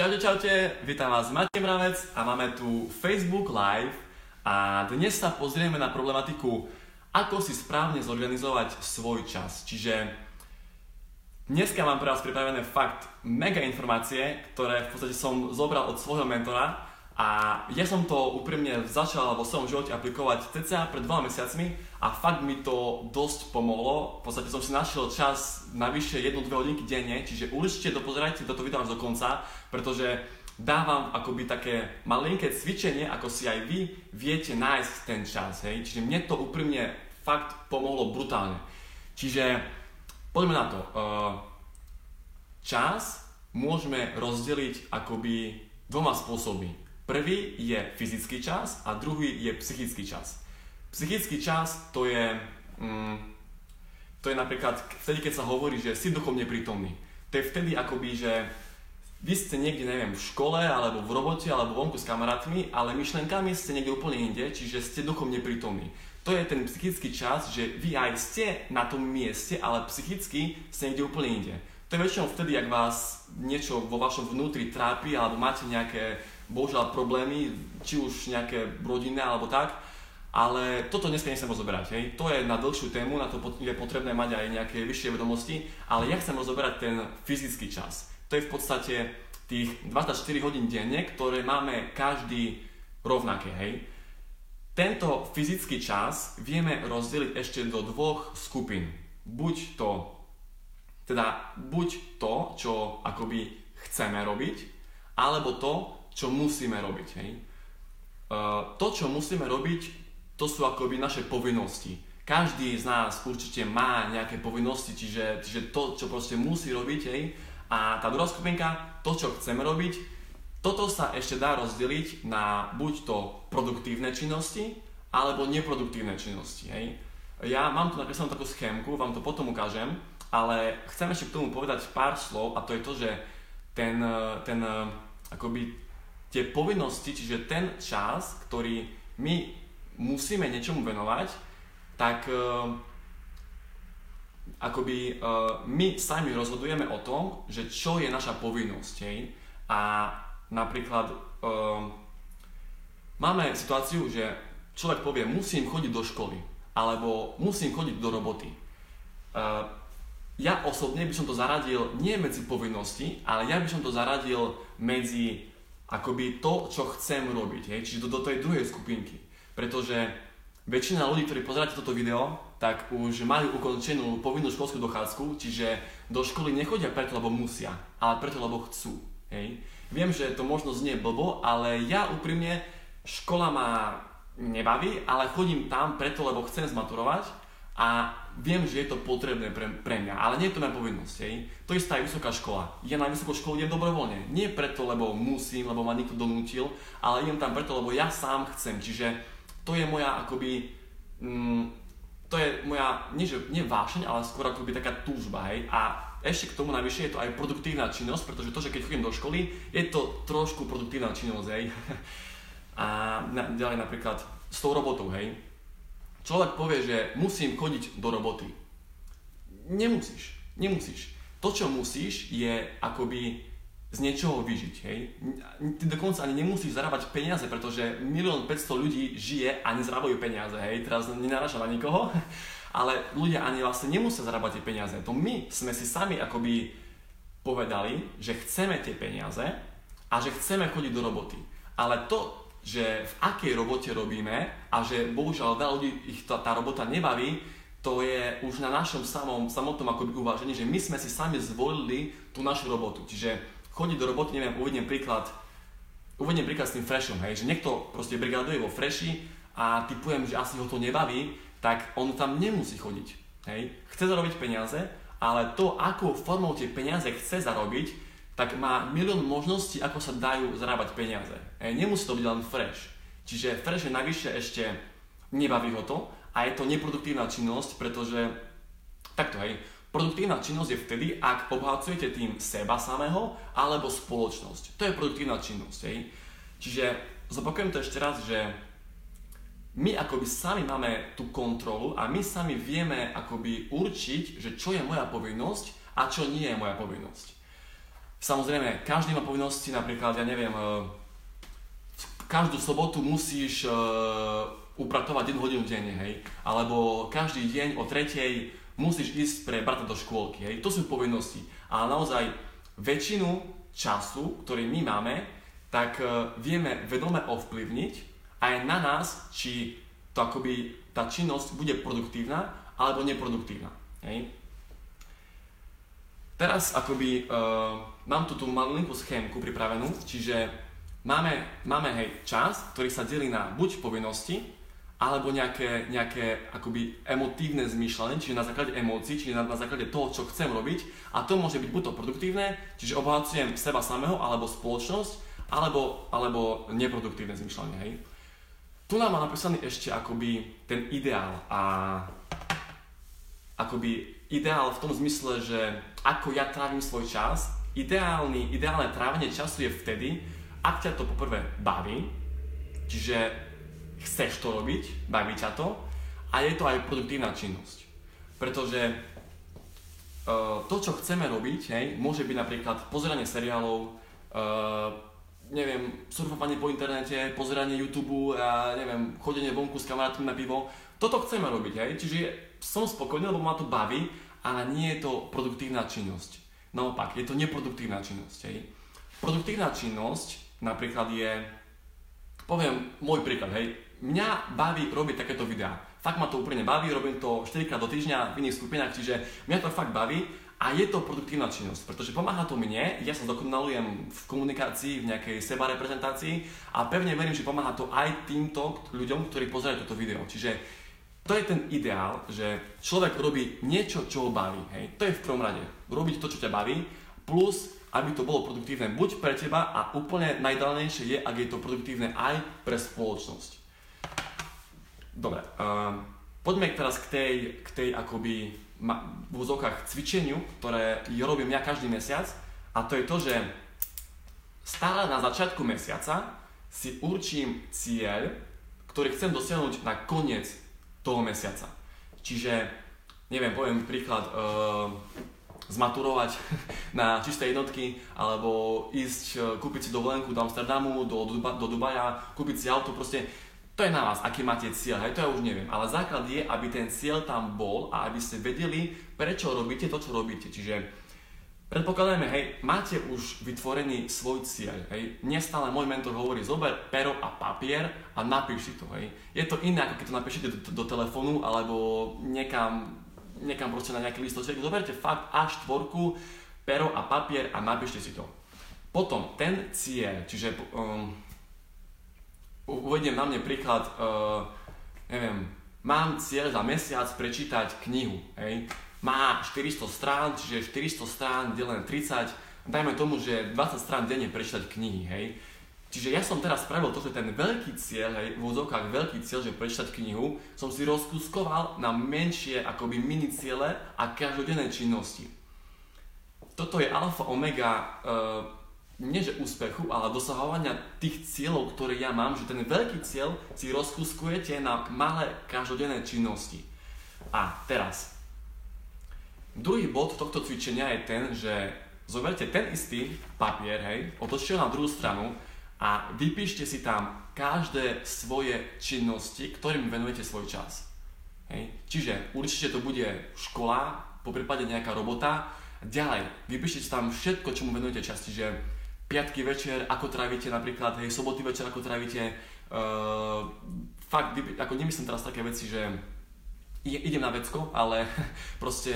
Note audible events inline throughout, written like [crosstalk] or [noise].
Čaute, čaute, vítam vás Matej Mravec a máme tu Facebook Live a dnes sa pozrieme na problematiku, ako si správne zorganizovať svoj čas. Čiže dneska mám pre vás pripravené fakt mega informácie, ktoré v podstate som zobral od svojho mentora a ja som to úprimne začal vo svojom živote aplikovať cca pred dvoma mesiacmi a fakt mi to dosť pomohlo. V podstate som si našiel čas na vyššie 1-2 hodinky denne, čiže určite dopozerajte toto video až do konca, pretože dávam akoby také malinké cvičenie, ako si aj vy viete nájsť ten čas. Hej? Čiže mne to úprimne fakt pomohlo brutálne. Čiže poďme na to. Uh, čas môžeme rozdeliť akoby dvoma spôsobmi. Prvý je fyzický čas a druhý je psychický čas. Psychický čas to je, mm, to je napríklad vtedy, keď sa hovorí, že si duchom neprítomný. To je vtedy akoby, že vy ste niekde, neviem, v škole, alebo v robote, alebo vonku s kamarátmi, ale myšlenkami ste niekde úplne inde, čiže ste duchom neprítomní. To je ten psychický čas, že vy aj ste na tom mieste, ale psychicky ste niekde úplne inde. To je väčšinou vtedy, ak vás niečo vo vašom vnútri trápi, alebo máte nejaké bohužiaľ problémy, či už nejaké rodinné alebo tak, ale toto dneska nechcem rozoberať, hej. To je na dlhšiu tému, na to je potrebné mať aj nejaké vyššie vedomosti, ale ja chcem rozoberať ten fyzický čas. To je v podstate tých 24 hodín denne, ktoré máme každý rovnaké, hej. Tento fyzický čas vieme rozdeliť ešte do dvoch skupín. Buď to, teda buď to, čo akoby chceme robiť, alebo to, čo musíme robiť. Hej? Uh, to, čo musíme robiť, to sú akoby naše povinnosti. Každý z nás určite má nejaké povinnosti, čiže, čiže to, čo proste musí robiť, hej? A tá druhá skupinka, to, čo chceme robiť, toto sa ešte dá rozdeliť na buď to produktívne činnosti, alebo neproduktívne činnosti, hej? Ja mám tu napísanú takú schémku, vám to potom ukážem, ale chcem ešte k tomu povedať pár slov a to je to, že ten, ten akoby tie povinnosti, čiže ten čas, ktorý my musíme niečomu venovať, tak uh, akoby uh, my sami rozhodujeme o tom, že čo je naša povinnosť. Hej? A napríklad uh, máme situáciu, že človek povie, musím chodiť do školy, alebo musím chodiť do roboty. Uh, ja osobne by som to zaradil nie medzi povinnosti, ale ja by som to zaradil medzi akoby to, čo chcem robiť, hej? čiže do, do tej druhej skupinky. Pretože väčšina ľudí, ktorí pozeráte toto video, tak už majú ukončenú povinnú školskú dochádzku, čiže do školy nechodia preto, lebo musia, ale preto, lebo chcú. Hej? Viem, že to možno znie blbo, ale ja úprimne, škola ma nebaví, ale chodím tam preto, lebo chcem zmaturovať a viem, že je to potrebné pre, pre mňa, ale nie je to moja povinnosť. Hej. To isté aj vysoká škola. Ja na vysokú školu idem dobrovoľne. Nie preto, lebo musím, lebo ma niekto donútil, ale idem tam preto, lebo ja sám chcem. Čiže to je moja akoby, mm, to je moja, nie, že, nie vášeň, ale skôr akoby taká túžba. Hej. A ešte k tomu najvyššie je to aj produktívna činnosť, pretože to, že keď chodím do školy, je to trošku produktívna činnosť. Hej. [laughs] A na, ďalej napríklad s tou robotou, hej človek povie, že musím chodiť do roboty. Nemusíš, nemusíš. To, čo musíš, je akoby z niečoho vyžiť, hej. Ty dokonca ani nemusíš zarábať peniaze, pretože milión 500 ľudí žije a nezarábajú peniaze, hej. Teraz nenarážam na nikoho, [laughs] ale ľudia ani vlastne nemusia zarábať tie peniaze. To my sme si sami akoby povedali, že chceme tie peniaze a že chceme chodiť do roboty. Ale to, že v akej robote robíme a že bohužiaľ veľa ľudí ich tá, tá robota nebaví, to je už na našom samom, samotnom akoby uvážení, že my sme si sami zvolili tú našu robotu. Čiže chodiť do roboty, neviem, uvediem príklad, uvediem príklad s tým freshom, hej, že niekto proste brigaduje vo freshi a typujem, že asi ho to nebaví, tak on tam nemusí chodiť, hej. Chce zarobiť peniaze, ale to, akou formou tie peniaze chce zarobiť, tak má milión možností, ako sa dajú zarábať peniaze. E, nemusí to byť len fresh. Čiže fresh je navyše ešte nebaví ho to a je to neproduktívna činnosť, pretože takto hej, produktívna činnosť je vtedy, ak obohacujete tým seba samého alebo spoločnosť. To je produktívna činnosť. Hej. Čiže zopakujem to ešte raz, že my akoby sami máme tú kontrolu a my sami vieme akoby určiť, že čo je moja povinnosť a čo nie je moja povinnosť. Samozrejme, každý má povinnosti, napríklad, ja neviem, uh, každú sobotu musíš uh, upratovať jednu hodinu denne, hej, alebo každý deň o tretej musíš ísť pre brata do škôlky, hej, to sú povinnosti. Ale naozaj väčšinu času, ktorý my máme, tak uh, vieme vedome ovplyvniť aj na nás, či to akoby tá činnosť bude produktívna alebo neproduktívna. Hej. Teraz akoby uh, mám tu tú malinkú schémku pripravenú, čiže máme, máme hej, čas, ktorý sa delí na buď povinnosti, alebo nejaké, nejaké akoby emotívne zmýšľanie, čiže na základe emócií, čiže na, na základe toho, čo chcem robiť. A to môže byť buď to produktívne, čiže obohacujem seba samého, alebo spoločnosť, alebo, alebo neproduktívne zmýšľanie. Hej. Tu nám má napísaný ešte akoby ten ideál a akoby ideál v tom zmysle, že ako ja trávim svoj čas, ideálny, ideálne trávenie času je vtedy, ak ťa to poprvé baví, čiže chceš to robiť, baví ťa to a je to aj produktívna činnosť. Pretože uh, to, čo chceme robiť, hej, môže byť napríklad pozeranie seriálov, uh, neviem, surfovanie po internete, pozeranie YouTube a neviem, chodenie vonku s kamarátmi na pivo. Toto chceme robiť, hej, čiže som spokojný, lebo ma to baví, ale nie je to produktívna činnosť. Naopak, je to neproduktívna činnosť. Hej. Produktívna činnosť napríklad je, poviem môj príklad, hej, mňa baví robiť takéto videá. Fakt ma to úplne baví, robím to 4 krát do týždňa v iných skupinách, čiže mňa to fakt baví a je to produktívna činnosť, pretože pomáha to mne, ja sa dokonalujem v komunikácii, v nejakej seba reprezentácii a pevne verím, že pomáha to aj týmto ľuďom, ktorí pozerajú toto video. Čiže to je ten ideál, že človek robí niečo, čo ho baví. Hej? To je v prvom rade. Robiť to, čo ťa baví, plus aby to bolo produktívne buď pre teba a úplne najdalnejšie je, ak je to produktívne aj pre spoločnosť. Dobre, uh, poďme teraz k tej, k tej akoby ma, v úzokách cvičeniu, ktoré robím ja každý mesiac a to je to, že stále na začiatku mesiaca si určím cieľ, ktorý chcem dosiahnuť na koniec toho mesiaca. Čiže, neviem, poviem príklad, uh, zmaturovať [laughs] na čisté jednotky, alebo ísť uh, kúpiť si dovolenku do Amsterdamu, do, do, do Dubaja, kúpiť si auto, proste to je na vás, aký máte cieľ, hej, to ja už neviem. Ale základ je, aby ten cieľ tam bol a aby ste vedeli, prečo robíte to, čo robíte. Čiže Predpokladáme, hej, máte už vytvorený svoj cieľ, hej. Nestále môj mentor hovorí, zober pero a papier a napíš si to, hej. Je to iné, ako keď to napíšete do, do, telefónu alebo niekam, niekam proste na nejaký listoček. Zoberte fakt A4, pero a papier a napíšte si to. Potom ten cieľ, čiže um, uvediem na mne príklad, uh, neviem, mám cieľ za mesiac prečítať knihu, hej má 400 strán, čiže 400 strán delené 30, dajme tomu, že 20 strán denne prečítať knihy, hej. Čiže ja som teraz spravil to, že ten veľký cieľ, hej, v úzovkách veľký cieľ, že prečítať knihu, som si rozkuskoval na menšie akoby mini ciele a každodenné činnosti. Toto je alfa omega, uh, nie že úspechu, ale dosahovania tých cieľov, ktoré ja mám, že ten veľký cieľ si rozkuskujete na malé každodenné činnosti. A teraz, Druhý bod tohto cvičenia je ten, že zoberte ten istý papier, hej, otočte na druhú stranu a vypíšte si tam každé svoje činnosti, ktorým venujete svoj čas. Hej. Čiže určite to bude škola, po prípade nejaká robota. Ďalej, vypíšte si tam všetko, čomu venujete čas. Čiže piatky večer, ako trávite napríklad, hej, soboty večer, ako trávite. Uh, fakt, ako nemyslím teraz také veci, že idem na vecko, ale [laughs] proste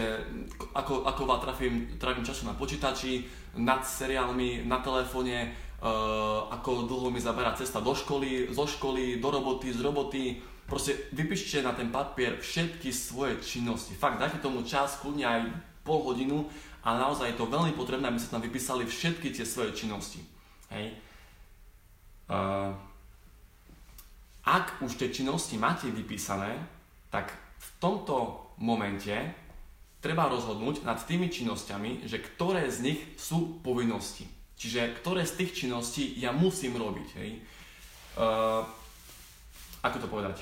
ako, ako veľa trafím, trávim času na počítači, nad seriálmi, na telefóne, uh, ako dlho mi zaberá cesta do školy, zo školy, do roboty, z roboty. Proste vypíšte na ten papier všetky svoje činnosti. Fakt, dajte tomu čas, kľudne aj pol hodinu a naozaj je to veľmi potrebné, aby sa tam vypísali všetky tie svoje činnosti. Hej. Uh, ak už tie činnosti máte vypísané, tak v tomto momente treba rozhodnúť nad tými činnosťami, že ktoré z nich sú povinnosti. Čiže ktoré z tých činností ja musím robiť. Hej? Uh, ako to povedať?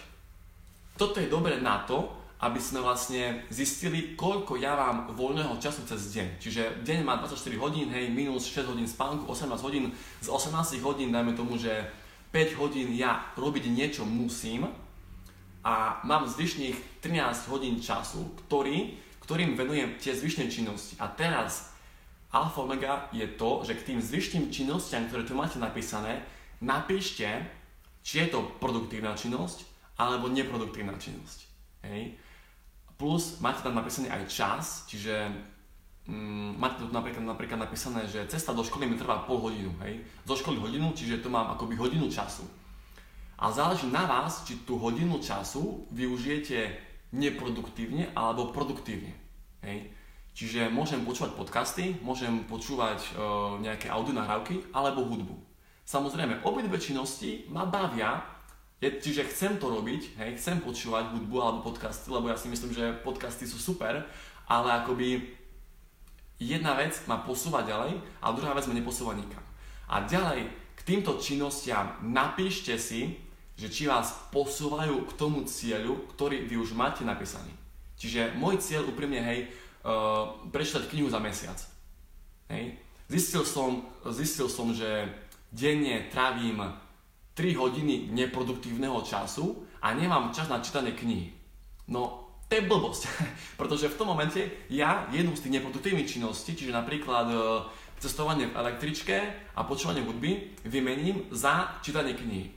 Toto je dobré na to, aby sme vlastne zistili, koľko ja mám voľného času cez deň. Čiže deň má 24 hodín, hej, minus 6 hodín spánku, 18 hodín. Z 18 hodín, dajme tomu, že 5 hodín ja robiť niečo musím a mám zvyšných 13 hodín času, ktorý, ktorým venujem tie zvyšné činnosti. A teraz alfa omega je to, že k tým zvyšným činnostiam, ktoré tu máte napísané, napíšte, či je to produktívna činnosť alebo neproduktívna činnosť. Hej. Plus máte tam napísaný aj čas, čiže mm, máte tu napríklad, napríklad napísané, že cesta do školy mi trvá pol hodinu, hej. Zo školy hodinu, čiže tu mám akoby hodinu času. A záleží na vás, či tú hodinu času využijete neproduktívne alebo produktívne. Hej. Čiže môžem počúvať podcasty, môžem počúvať e, nejaké audio nahrávky alebo hudbu. Samozrejme, obidve činnosti ma bavia, je, čiže chcem to robiť, hej, chcem počúvať hudbu alebo podcasty, lebo ja si myslím, že podcasty sú super, ale akoby jedna vec ma posúva ďalej a druhá vec ma neposúva nikam. A ďalej, k týmto činnostiam napíšte si, že či vás posúvajú k tomu cieľu, ktorý vy už máte napísaný. Čiže môj cieľ úprimne, hej, uh, prečítať knihu za mesiac. Hej. Zistil som, zistil som, že denne trávim 3 hodiny neproduktívneho času a nemám čas na čítanie knihy. No, to je blbosť, [laughs] pretože v tom momente ja jednu z tých neproduktívnych činností, čiže napríklad e, cestovanie v električke a počúvanie hudby, vymením za čítanie knihy. E,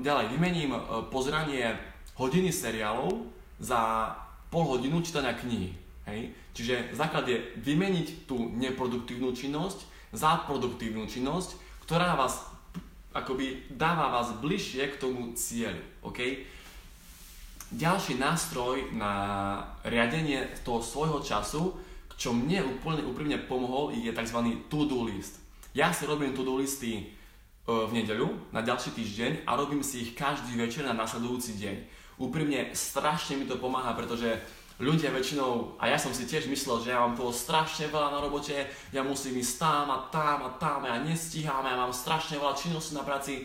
ďalej, vymením e, pozeranie hodiny seriálov za pol hodinu čítania knihy. Hej? Čiže základ je vymeniť tú neproduktívnu činnosť za produktívnu činnosť, ktorá vás akoby dáva vás bližšie k tomu cieľu. Okay? Ďalší nástroj na riadenie toho svojho času, čo mne úplne úprimne pomohol, je tzv. to-do list. Ja si robím to-do listy e, v nedeľu na ďalší týždeň a robím si ich každý večer na nasledujúci deň. Úprimne strašne mi to pomáha, pretože ľudia väčšinou, a ja som si tiež myslel, že ja mám toho strašne veľa na robote, ja musím ísť tam a tam a tam, ja nestíham, ja mám strašne veľa činností na práci.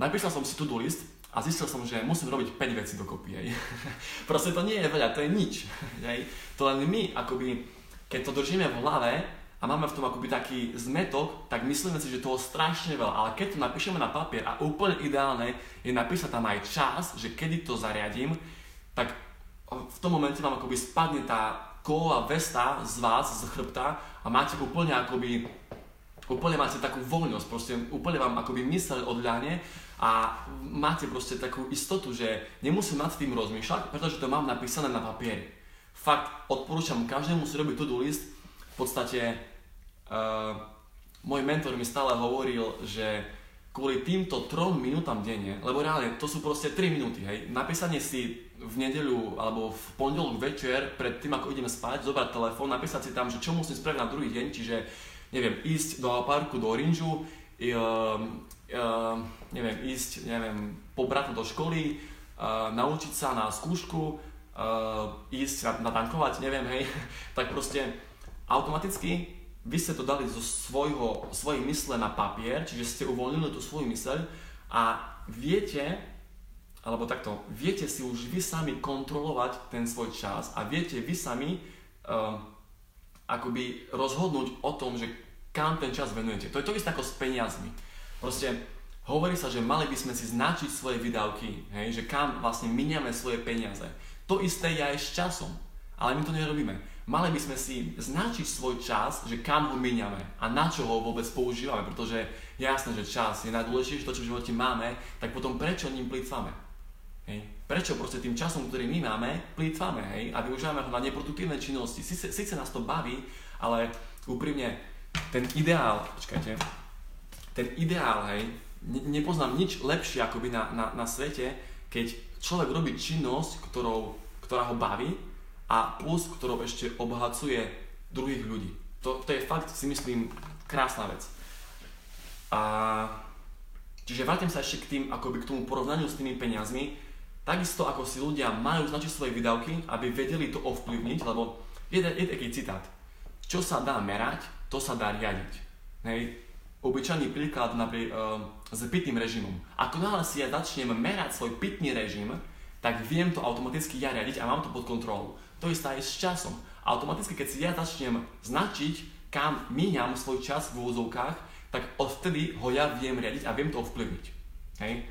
Napísal som si to-do list a zistil som, že musím robiť 5 vecí dokopy. Hej. [laughs] Proste to nie je veľa, to je nič. [laughs] Hej. To len my, akoby, keď to držíme v hlave a máme v tom akoby taký zmetok, tak myslíme si, že toho strašne veľa. Ale keď to napíšeme na papier a úplne ideálne je napísať tam aj čas, že kedy to zariadím, tak v tom momente vám akoby spadne tá kovová vesta z vás, z chrbta a máte úplne akoby úplne máte takú voľnosť, proste úplne vám akoby mysel odľahne a máte proste takú istotu, že nemusím nad tým rozmýšľať, pretože to mám napísané na papieri. Fakt odporúčam každému si robiť to-do list. V podstate uh, môj mentor mi stále hovoril, že kvôli týmto trom minútam denne, lebo reálne to sú proste 3 minúty, hej, napísanie si v nedeľu alebo v pondelok večer, pred tým ako ideme spať, zobrať telefón, napísať si tam, že čo musím spraviť na druhý deň, čiže neviem, ísť do parku, do oranžu, uh, uh, neviem, ísť, neviem, po brata do školy, uh, naučiť sa na skúšku, uh, ísť natankovať, neviem, hej, [laughs] tak proste automaticky vy ste to dali zo svojho, svojej mysle na papier, čiže ste uvoľnili tú svoju myseľ a viete, alebo takto, viete si už vy sami kontrolovať ten svoj čas a viete vy sami uh, akoby rozhodnúť o tom, že kam ten čas venujete. To je to isté ako s peniazmi. Proste hovorí sa, že mali by sme si značiť svoje výdavky, hej, že kam vlastne miniame svoje peniaze. To isté je aj s časom, ale my to nerobíme. Mali by sme si značiť svoj čas, že kam ho miniame a na čo ho vôbec používame, pretože je jasné, že čas je najdôležitejšie, to čo v živote máme, tak potom prečo ním plýtvame? Hej. Prečo proste tým časom, ktorý my máme, plýtvame hej, a využívame ho na neproduktívne činnosti. Sice, síce nás to baví, ale úprimne ten ideál, počkajte, ten ideál, hej, ne, nepoznám nič lepšie akoby na, na, na svete, keď človek robí činnosť, ktorou, ktorá ho baví a plus, ktorou ešte obohacuje druhých ľudí. To, to je fakt, si myslím, krásna vec. A čiže vrátim sa ešte k tým, akoby k tomu porovnaniu s tými peniazmi Takisto ako si ľudia majú značiť svoje výdavky, aby vedeli to ovplyvniť, lebo je, je taký citát. Čo sa dá merať, to sa dá riadiť. Hej. Obyčajný príklad napríklad uh, s pitným režimom. Ako náhle si ja začnem merať svoj pitný režim, tak viem to automaticky ja riadiť a mám to pod kontrolou. To isté aj s časom. Automaticky, keď si ja začnem značiť, kam míňam svoj čas v úvozovkách, tak odvtedy ho ja viem riadiť a viem to ovplyvniť. Hej?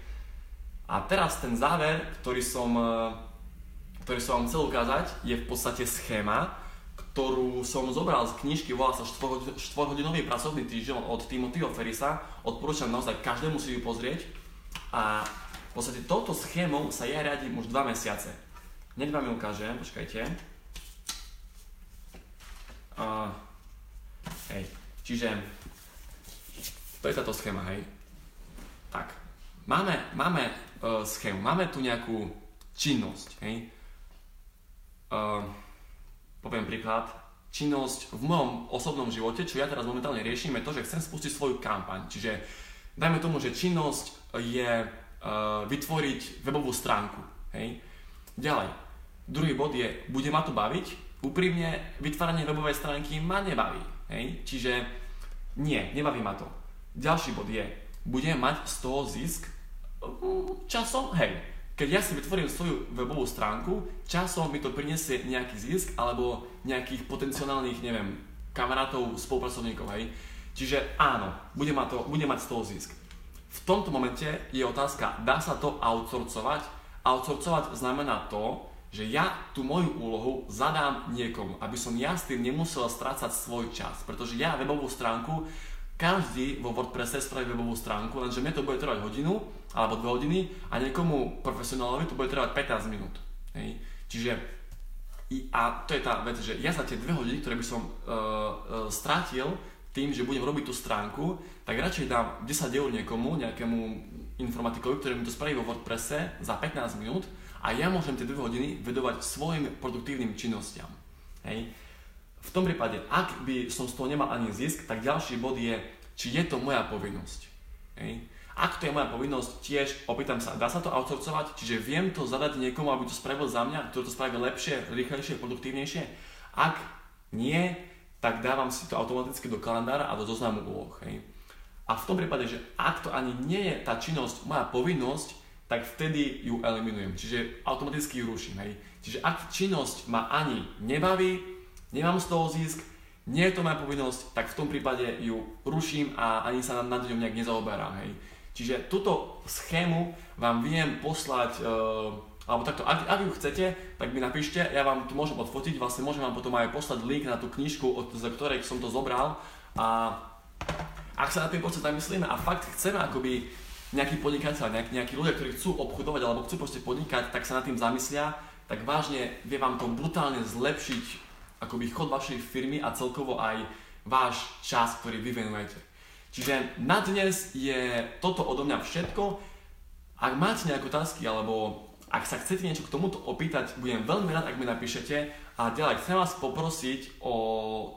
A teraz ten záver, ktorý som, e, ktorý som vám chcel ukázať, je v podstate schéma, ktorú som zobral z knižky, volá sa 4-hodinový pracovný týždeň od Timothyho Ferisa. Odporúčam naozaj každému si ju pozrieť. A v podstate touto schémou sa ja riadím už 2 mesiace. Hneď vám ju ukážem, počkajte. Uh, hej, čiže to je táto schéma, hej. Tak, máme, máme uh, schému, máme tu nejakú činnosť, hej. Uh, poviem príklad, činnosť v mojom osobnom živote, čo ja teraz momentálne riešim, je to, že chcem spustiť svoju kampaň. Čiže dajme tomu, že činnosť je uh, vytvoriť webovú stránku. Hej. Ďalej, druhý bod je, bude ma to baviť? Úprimne, vytváranie webovej stránky ma nebaví. Hej. Čiže nie, nebaví ma to. Ďalší bod je, budem mať z toho zisk mm, časom, hej, keď ja si vytvorím svoju webovú stránku, časom mi to prinesie nejaký zisk alebo nejakých potenciálnych, neviem, kamarátov, spolupracovníkov, hej. Čiže áno, bude, mať, to, bude mať z toho zisk. V tomto momente je otázka, dá sa to outsourcovať? Outsourcovať znamená to, že ja tú moju úlohu zadám niekomu, aby som ja s tým nemusel strácať svoj čas, pretože ja webovú stránku každý vo WordPresse spraví webovú stránku, lenže mne to bude trvať hodinu alebo dve hodiny a niekomu profesionálovi to bude trvať 15 minút. Hej. Čiže a to je tá vec, že ja za tie dve hodiny, ktoré by som uh, uh, strátil tým, že budem robiť tú stránku, tak radšej dám 10 eur niekomu, nejakému informatikovi, ktorý mi to spraví vo WordPresse za 15 minút a ja môžem tie dve hodiny vedovať svojim produktívnym činnostiam. Hej. V tom prípade, ak by som z toho nemal ani zisk, tak ďalší bod je, či je to moja povinnosť. Hej. Ak to je moja povinnosť, tiež opýtam sa, dá sa to outsourcovať, čiže viem to zadať niekomu, aby to spravil za mňa, ktorý to spraví lepšie, rýchlejšie, produktívnejšie. Ak nie, tak dávam si to automaticky do kalendára a do zoznamu úloh. Hej. A v tom prípade, že ak to ani nie je tá činnosť moja povinnosť, tak vtedy ju eliminujem, čiže automaticky ju ruším. Hej. Čiže ak činnosť ma ani nebaví, nemám z toho zisk, nie je to moja povinnosť, tak v tom prípade ju ruším a ani sa nad ňou nejak nezaoberám. Hej. Čiže túto schému vám viem poslať, uh, alebo takto, ak, ak ju chcete, tak mi napíšte, ja vám tu môžem odfotiť, vlastne môžem vám potom aj poslať link na tú knižku, od, z ktorej som to zobral a ak sa na tým podstate zamyslíme a fakt chceme akoby nejaký podnikateľ, nejak, nejakí ľudia, ktorí chcú obchodovať alebo chcú proste podnikať, tak sa nad tým zamyslia, tak vážne vie vám to brutálne zlepšiť akoby chod vašej firmy a celkovo aj váš čas, ktorý vy venujete. Čiže na dnes je toto odo mňa všetko. Ak máte nejaké otázky alebo ak sa chcete niečo k tomuto opýtať, budem veľmi rád, ak mi napíšete. A ďalej, chcem vás poprosiť o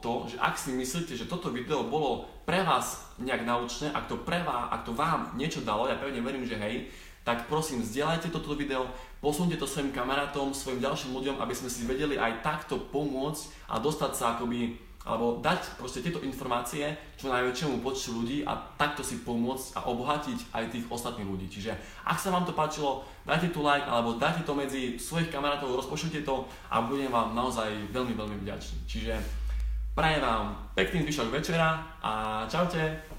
to, že ak si myslíte, že toto video bolo pre vás nejak naučné, ak to pre vás, ak to vám niečo dalo, ja pevne verím, že hej, tak prosím, zdieľajte toto video, posunte to svojim kamarátom, svojim ďalším ľuďom, aby sme si vedeli aj takto pomôcť a dostať sa akoby, alebo dať proste tieto informácie čo najväčšiemu počtu ľudí a takto si pomôcť a obohatiť aj tých ostatných ľudí. Čiže ak sa vám to páčilo, dajte tu like alebo dajte to medzi svojich kamarátov, rozpočujte to a budem vám naozaj veľmi, veľmi vďačný. Čiže prajem vám pekný zvyšok večera a čaute.